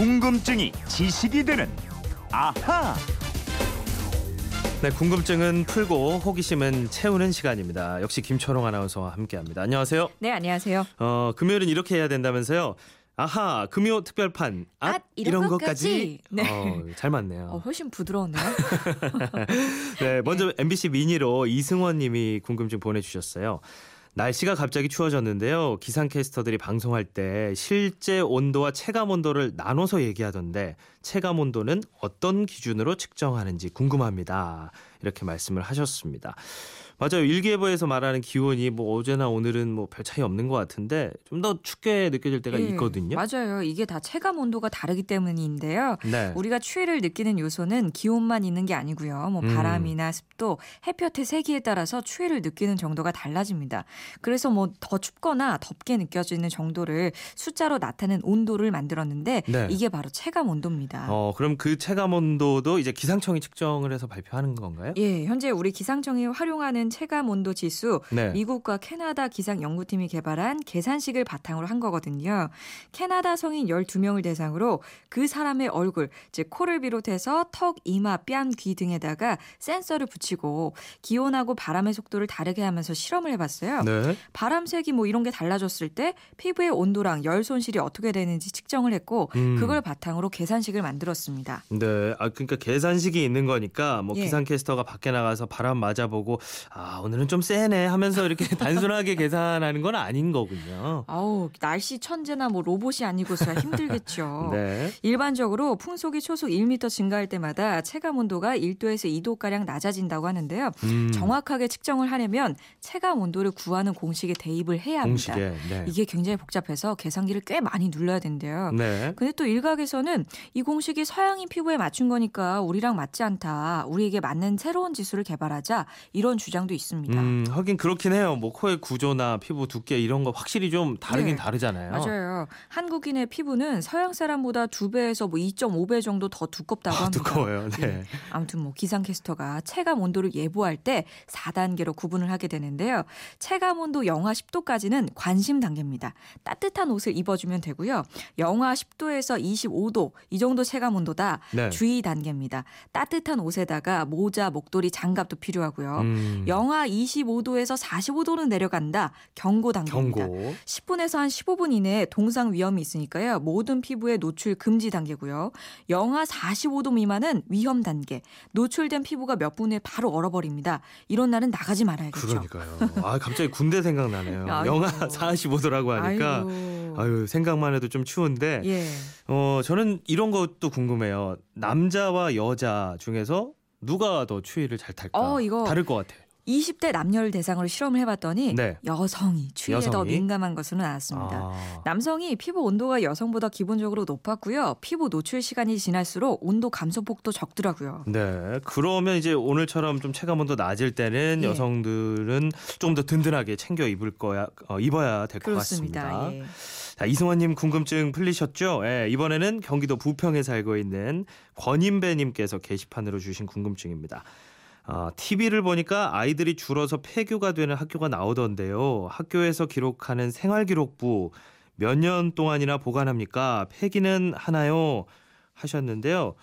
궁금증이 지식이 되는 아하. 네, 궁금증은 풀고 호기심은 채우는 시간입니다. 역시 김초롱 아나운서와 함께합니다. 안녕하세요. 네, 안녕하세요. 어, 금요일은 이렇게 해야 된다면서요. 아하, 금요 특별판. 앗, 앗, 이런 것까지. 네. 어, 잘 맞네요. 어, 훨씬 부드러웠네요. 네, 먼저 MBC 미니로 이승원 님이 궁금증 보내주셨어요. 날씨가 갑자기 추워졌는데요. 기상캐스터들이 방송할 때 실제 온도와 체감 온도를 나눠서 얘기하던데 체감 온도는 어떤 기준으로 측정하는지 궁금합니다. 이렇게 말씀을 하셨습니다. 맞아요. 일기예보에서 말하는 기온이 뭐 어제나 오늘은 뭐 별 차이 없는 것 같은데 좀 더 춥게 느껴질 때가 예, 있거든요. 맞아요. 이게 다 체감 온도가 다르기 때문인데요. 네. 우리가 추위를 느끼는 요소는 기온만 있는 게 아니고요. 뭐 음. 바람이나 습도, 햇볕의 세기에 따라서 추위를 느끼는 정도가 달라집니다. 그래서 뭐 더 춥거나 덥게 느껴지는 정도를 숫자로 나타낸 온도를 만들었는데 네. 이게 바로 체감 온도입니다. 어, 그럼 그 체감 온도도 이제 기상청이 측정을 해서 발표하는 건가요? 예, 현재 우리 기상청이 활용하는 체감 온도 지수 네. 미국과 캐나다 기상 연구팀이 개발한 계산식을 바탕으로 한 거거든요. 캐나다 성인 12명을 대상으로 그 사람의 얼굴, 즉 코를 비롯해서 턱, 이마, 뺨, 귀 등에다가 센서를 붙이고 기온하고 바람의 속도를 다르게 하면서 실험을 해봤어요. 네. 바람색이 뭐 이런 게 달라졌을 때 피부의 온도랑 열 손실이 어떻게 되는지 측정을 했고 음. 그걸 바탕으로 계산식을 만들었습니다. 네, 아 그러니까 계산식이 있는 거니까 뭐 예. 기상캐스터가 밖에 나가서 바람 맞아보고 아 오늘은 좀 세네 하면서 이렇게 단순하게 계산하는 건 아닌 거군요. 아우 날씨 천재나 뭐 로봇이 아니고서야 힘들겠죠. 네, 일반적으로 풍속이 초속 1m 증가할 때마다 체감 온도가 1도에서 2도 가량 낮아진다고 하는데요. 음, 정확하게 측정을 하려면 체감 온도를 구하는 공식에 대입을 해야 합니다. 공식에 네. 이게 굉장히 복잡해서 계산기를 꽤 많이 눌러야 된대요. 네. 근데 또 일각에서는 이 공식이 서양인 피부에 맞춘 거니까 우리랑 맞지 않다. 우리에게 맞는 새로운 지수를 개발하자. 이런 주장 도 있습니다. 음, 하긴 그렇긴 해요. 뭐 코의 구조나 피부 두께 이런 거 확실히 좀 다르긴 네. 다르잖아요. 맞아요. 한국인의 피부는 서양 사람보다 두 배에서 뭐 2.5배 정도 더 두껍다고 아, 합니다. 두꺼워요. 네. 예. 아무튼 뭐 기상캐스터가 체감 온도를 예보할 때 4단계로 구분을 하게 되는데요. 체감 온도 영하 10도까지는 관심 단계입니다. 따뜻한 옷을 입어주면 되고요. 영하 10도에서 25도 이 정도 체감 온도다. 네. 주의 단계입니다. 따뜻한 옷에다가 모자, 목도리, 장갑도 필요하고요. 음, 영하 25도에서 45도는 내려간다. 경고 단계입니다. 경고. 10분에서 한 15분 이내에 동상 위험이 있으니까요. 모든 피부에 노출 금지 단계고요. 영하 45도 미만은 위험 단계. 노출된 피부가 몇 분에 바로 얼어버립니다. 이런 날은 나가지 말아야겠죠. 그러니까요. 아 갑자기 군대 생각나네요. 영하 45도라고 하니까 아이고. 아유 생각만 해도 좀 추운데 예. 어, 저는 이런 것도 궁금해요. 남자와 여자 중에서 누가 더 추위를 잘 탈까? 어, 이거 다를 것 같아요. 20대 남녀를 대상으로 실험을 해봤더니 네. 여성이 추위에 더 여성이? 민감한 것으로 나왔습니다. 아, 남성이 피부 온도가 여성보다 기본적으로 높았고요. 피부 노출 시간이 지날수록 온도 감소폭도 적더라고요. 네. 그러면 이제 오늘처럼 좀 체감온도 낮을 때는 예. 여성들은 좀 더 든든하게 챙겨 입을 거야, 어, 입어야 될 것. 같습니다. 예. 자, 이승환님 궁금증 풀리셨죠? 예, 이번에는 경기도 부평에 살고 있는 권인배님께서 게시판으로 주신 궁금증입니다. 아, TV를 보니까 아이들이 줄어서 폐교가 되는 학교가 나오던데요. 학교에서 기록하는 생활기록부 몇 년 동안이나 보관합니까? 폐기는 하나요? 하셨는데요.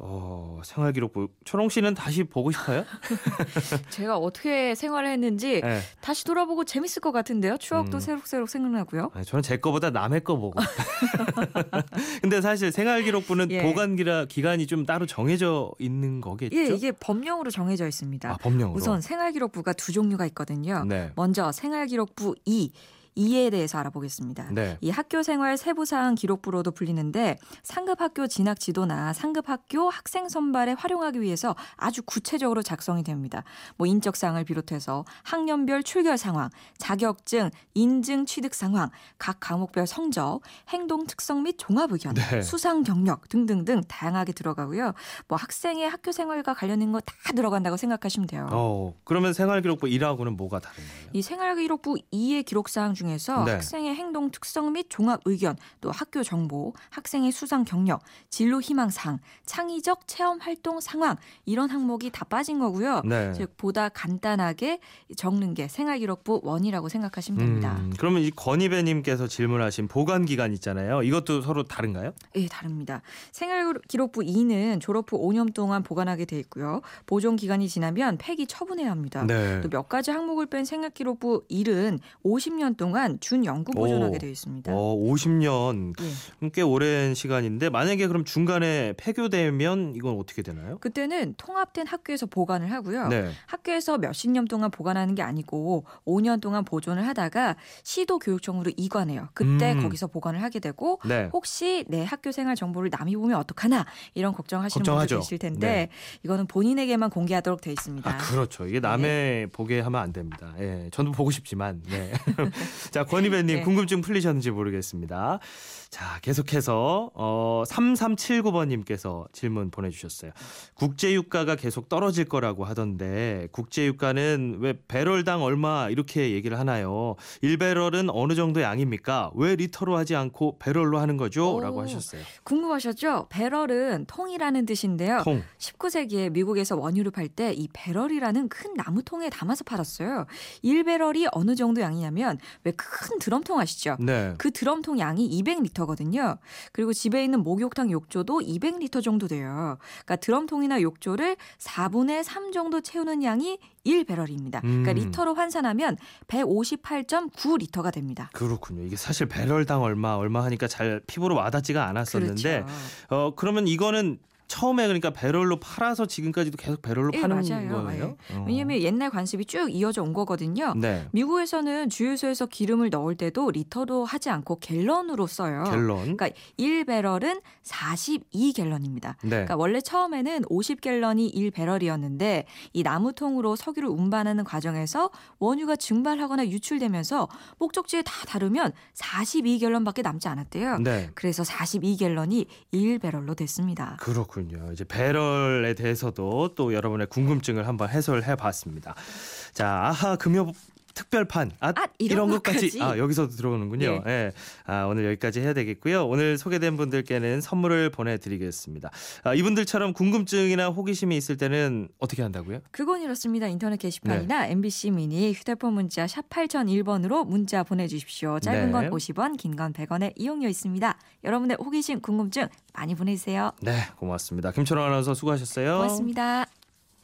어, 생활 기록부 초롱 씨는 다시 보고 싶어요? 제가 어떻게 생활을 했는지 네. 다시 돌아보고 재밌을 것 같은데요. 추억도 음. 새록새록 생각나고요. 아니, 저는 제 거보다 남의 거 보고. 근데 사실 생활 기록부는 예. 보관 기라 기간이 좀 따로 정해져 있는 거겠죠? 예, 이게 법령으로 정해져 있습니다. 아, 법령으로. 우선 생활 기록부가 두 종류가 있거든요. 네. 먼저 생활 기록부 2. 이에 대해서 알아보겠습니다. 네. 이 학교 생활 세부사항 기록부로도 불리는데 상급 학교 진학 지도나 상급 학교 학생 선발에 활용하기 위해서 아주 구체적으로 작성이 됩니다. 뭐 인적 사항을 비롯해서 학년별 출결 상황, 자격증, 인증 취득 상황, 각 과목별 성적, 행동 특성 및 종합 의견, 네. 수상 경력 등등등 다양하게 들어가고요. 뭐 학생의 학교 생활과 관련된 거 다 들어간다고 생각하시면 돼요. 어, 그러면 생활 기록부 1하고는 뭐가 다른가요? 이 생활 기록부 2의 기록 사항 중에 중에서 네. 학생의 행동 특성 및 종합 의견, 또 학교 정보, 학생의 수상 경력, 진로 희망상, 창의적 체험 활동 상황 이런 항목이 다 빠진 거고요. 네. 즉 보다 간단하게 적는 게 생활기록부 원이라고 생각하시면 됩니다. 음, 그러면 이 건희배님께서 질문하신 보관 기간 있잖아요. 이것도 서로 다른가요? 예, 다릅니다. 생활기록부 2는 졸업 후 5년 동안 보관하게 돼 있고요. 보존 기간이 지나면 폐기 처분해야 합니다. 네. 또몇 가지 항목을 뺀 생활기록부 1은 50년 동안 준연구 보존하게 오. 되어 있습니다. 어, 50년 예. 꽤 오랜 시간인데 만약에 그럼 중간에 폐교되면 이건 어떻게 되나요? 그때는 통합된 학교에서 보관을 하고요. 네. 학교에서 몇십 년 동안 보관하는 게 아니고 5년 동안 보존을 하다가 시도 교육청으로 이관해요. 그때 음. 거기서 보관을 하게 되고 네. 혹시 내 학교 생활 정보를 남이 보면 어떡하나 이런 걱정하시는 걱정하죠. 분들 계실 텐데 네. 이거는 본인에게만 공개하도록 돼 있습니다. 아, 그렇죠. 이게 남의 보게 하면 안 됩니다. 예. 저도 보고 싶지만. 네. 자, 권희배님 네. 궁금증 풀리셨는지 모르겠습니다. 자, 계속해서 어 3379번님께서 질문 보내주셨어요. 국제유가가 계속 떨어질 거라고 하던데 국제유가는 왜 배럴당 얼마 이렇게 얘기를 하나요? 1배럴은 어느 정도 양입니까? 왜 리터로 하지 않고 배럴로 하는 거죠? 오. 라고 하셨어요. 궁금하셨죠? 배럴은 통이라는 뜻인데요. 통. 19세기에 미국에서 원유를 팔 때 이 배럴이라는 큰 나무통에 담아서 팔았어요. 1배럴이 어느 정도 양이냐면 왜 큰 드럼통 아시죠? 네. 그 드럼통 양이 200리터거든요. 그리고 집에 있는 목욕탕 욕조도 200리터 정도 돼요. 그러니까 드럼통이나 욕조를 4분의 3 정도 채우는 양이 1배럴입니다. 그러니까 음. 리터로 환산하면 158.9리터가 됩니다. 그렇군요. 이게 사실 배럴당 얼마 얼마 하니까 잘 피부로 와닿지가 않았었는데 그렇죠. 어 그러면 이거는 처음에 그러니까 배럴로 팔아서 지금까지도 계속 배럴로 예, 파는 맞아요. 거예요? 어. 왜냐하면 옛날 관습이 쭉 이어져 온 거거든요. 네. 미국에서는 주유소에서 기름을 넣을 때도 리터로 하지 않고 갤런으로 써요. 갤런. 그러니까 1배럴은 42갤런입니다. 네. 그러니까 원래 처음에는 50갤런이 1배럴이었는데 이 나무통으로 석유를 운반하는 과정에서 원유가 증발하거나 유출되면서 목적지에 다 다르면 42갤런밖에 남지 않았대요. 네. 그래서 42갤런이 1배럴로 됐습니다. 그렇군요. 이제 배럴에 대해서도 또 여러분의 궁금증을 한번 해소를 해봤습니다. 자, 아하 금요 특별판 아, 아, 이런 것까지? 아 여기서도 들어오는군요. 예. 아, 오늘 여기까지 해야 되겠고요. 오늘 소개된 분들께는 선물을 보내드리겠습니다. 아, 이분들처럼 궁금증이나 호기심이 있을 때는 어떻게 한다고요? 그건 이렇습니다. 인터넷 게시판이나 네. MBC 미니 휴대폰 문자 샵 8001번으로 문자 보내주십시오. 짧은 건 네. 50원, 긴 건 100원의 이용료 있습니다. 여러분의 호기심, 궁금증 많이 보내주세요. 네, 고맙습니다. 김철원 아나운서 수고하셨어요. 고맙습니다.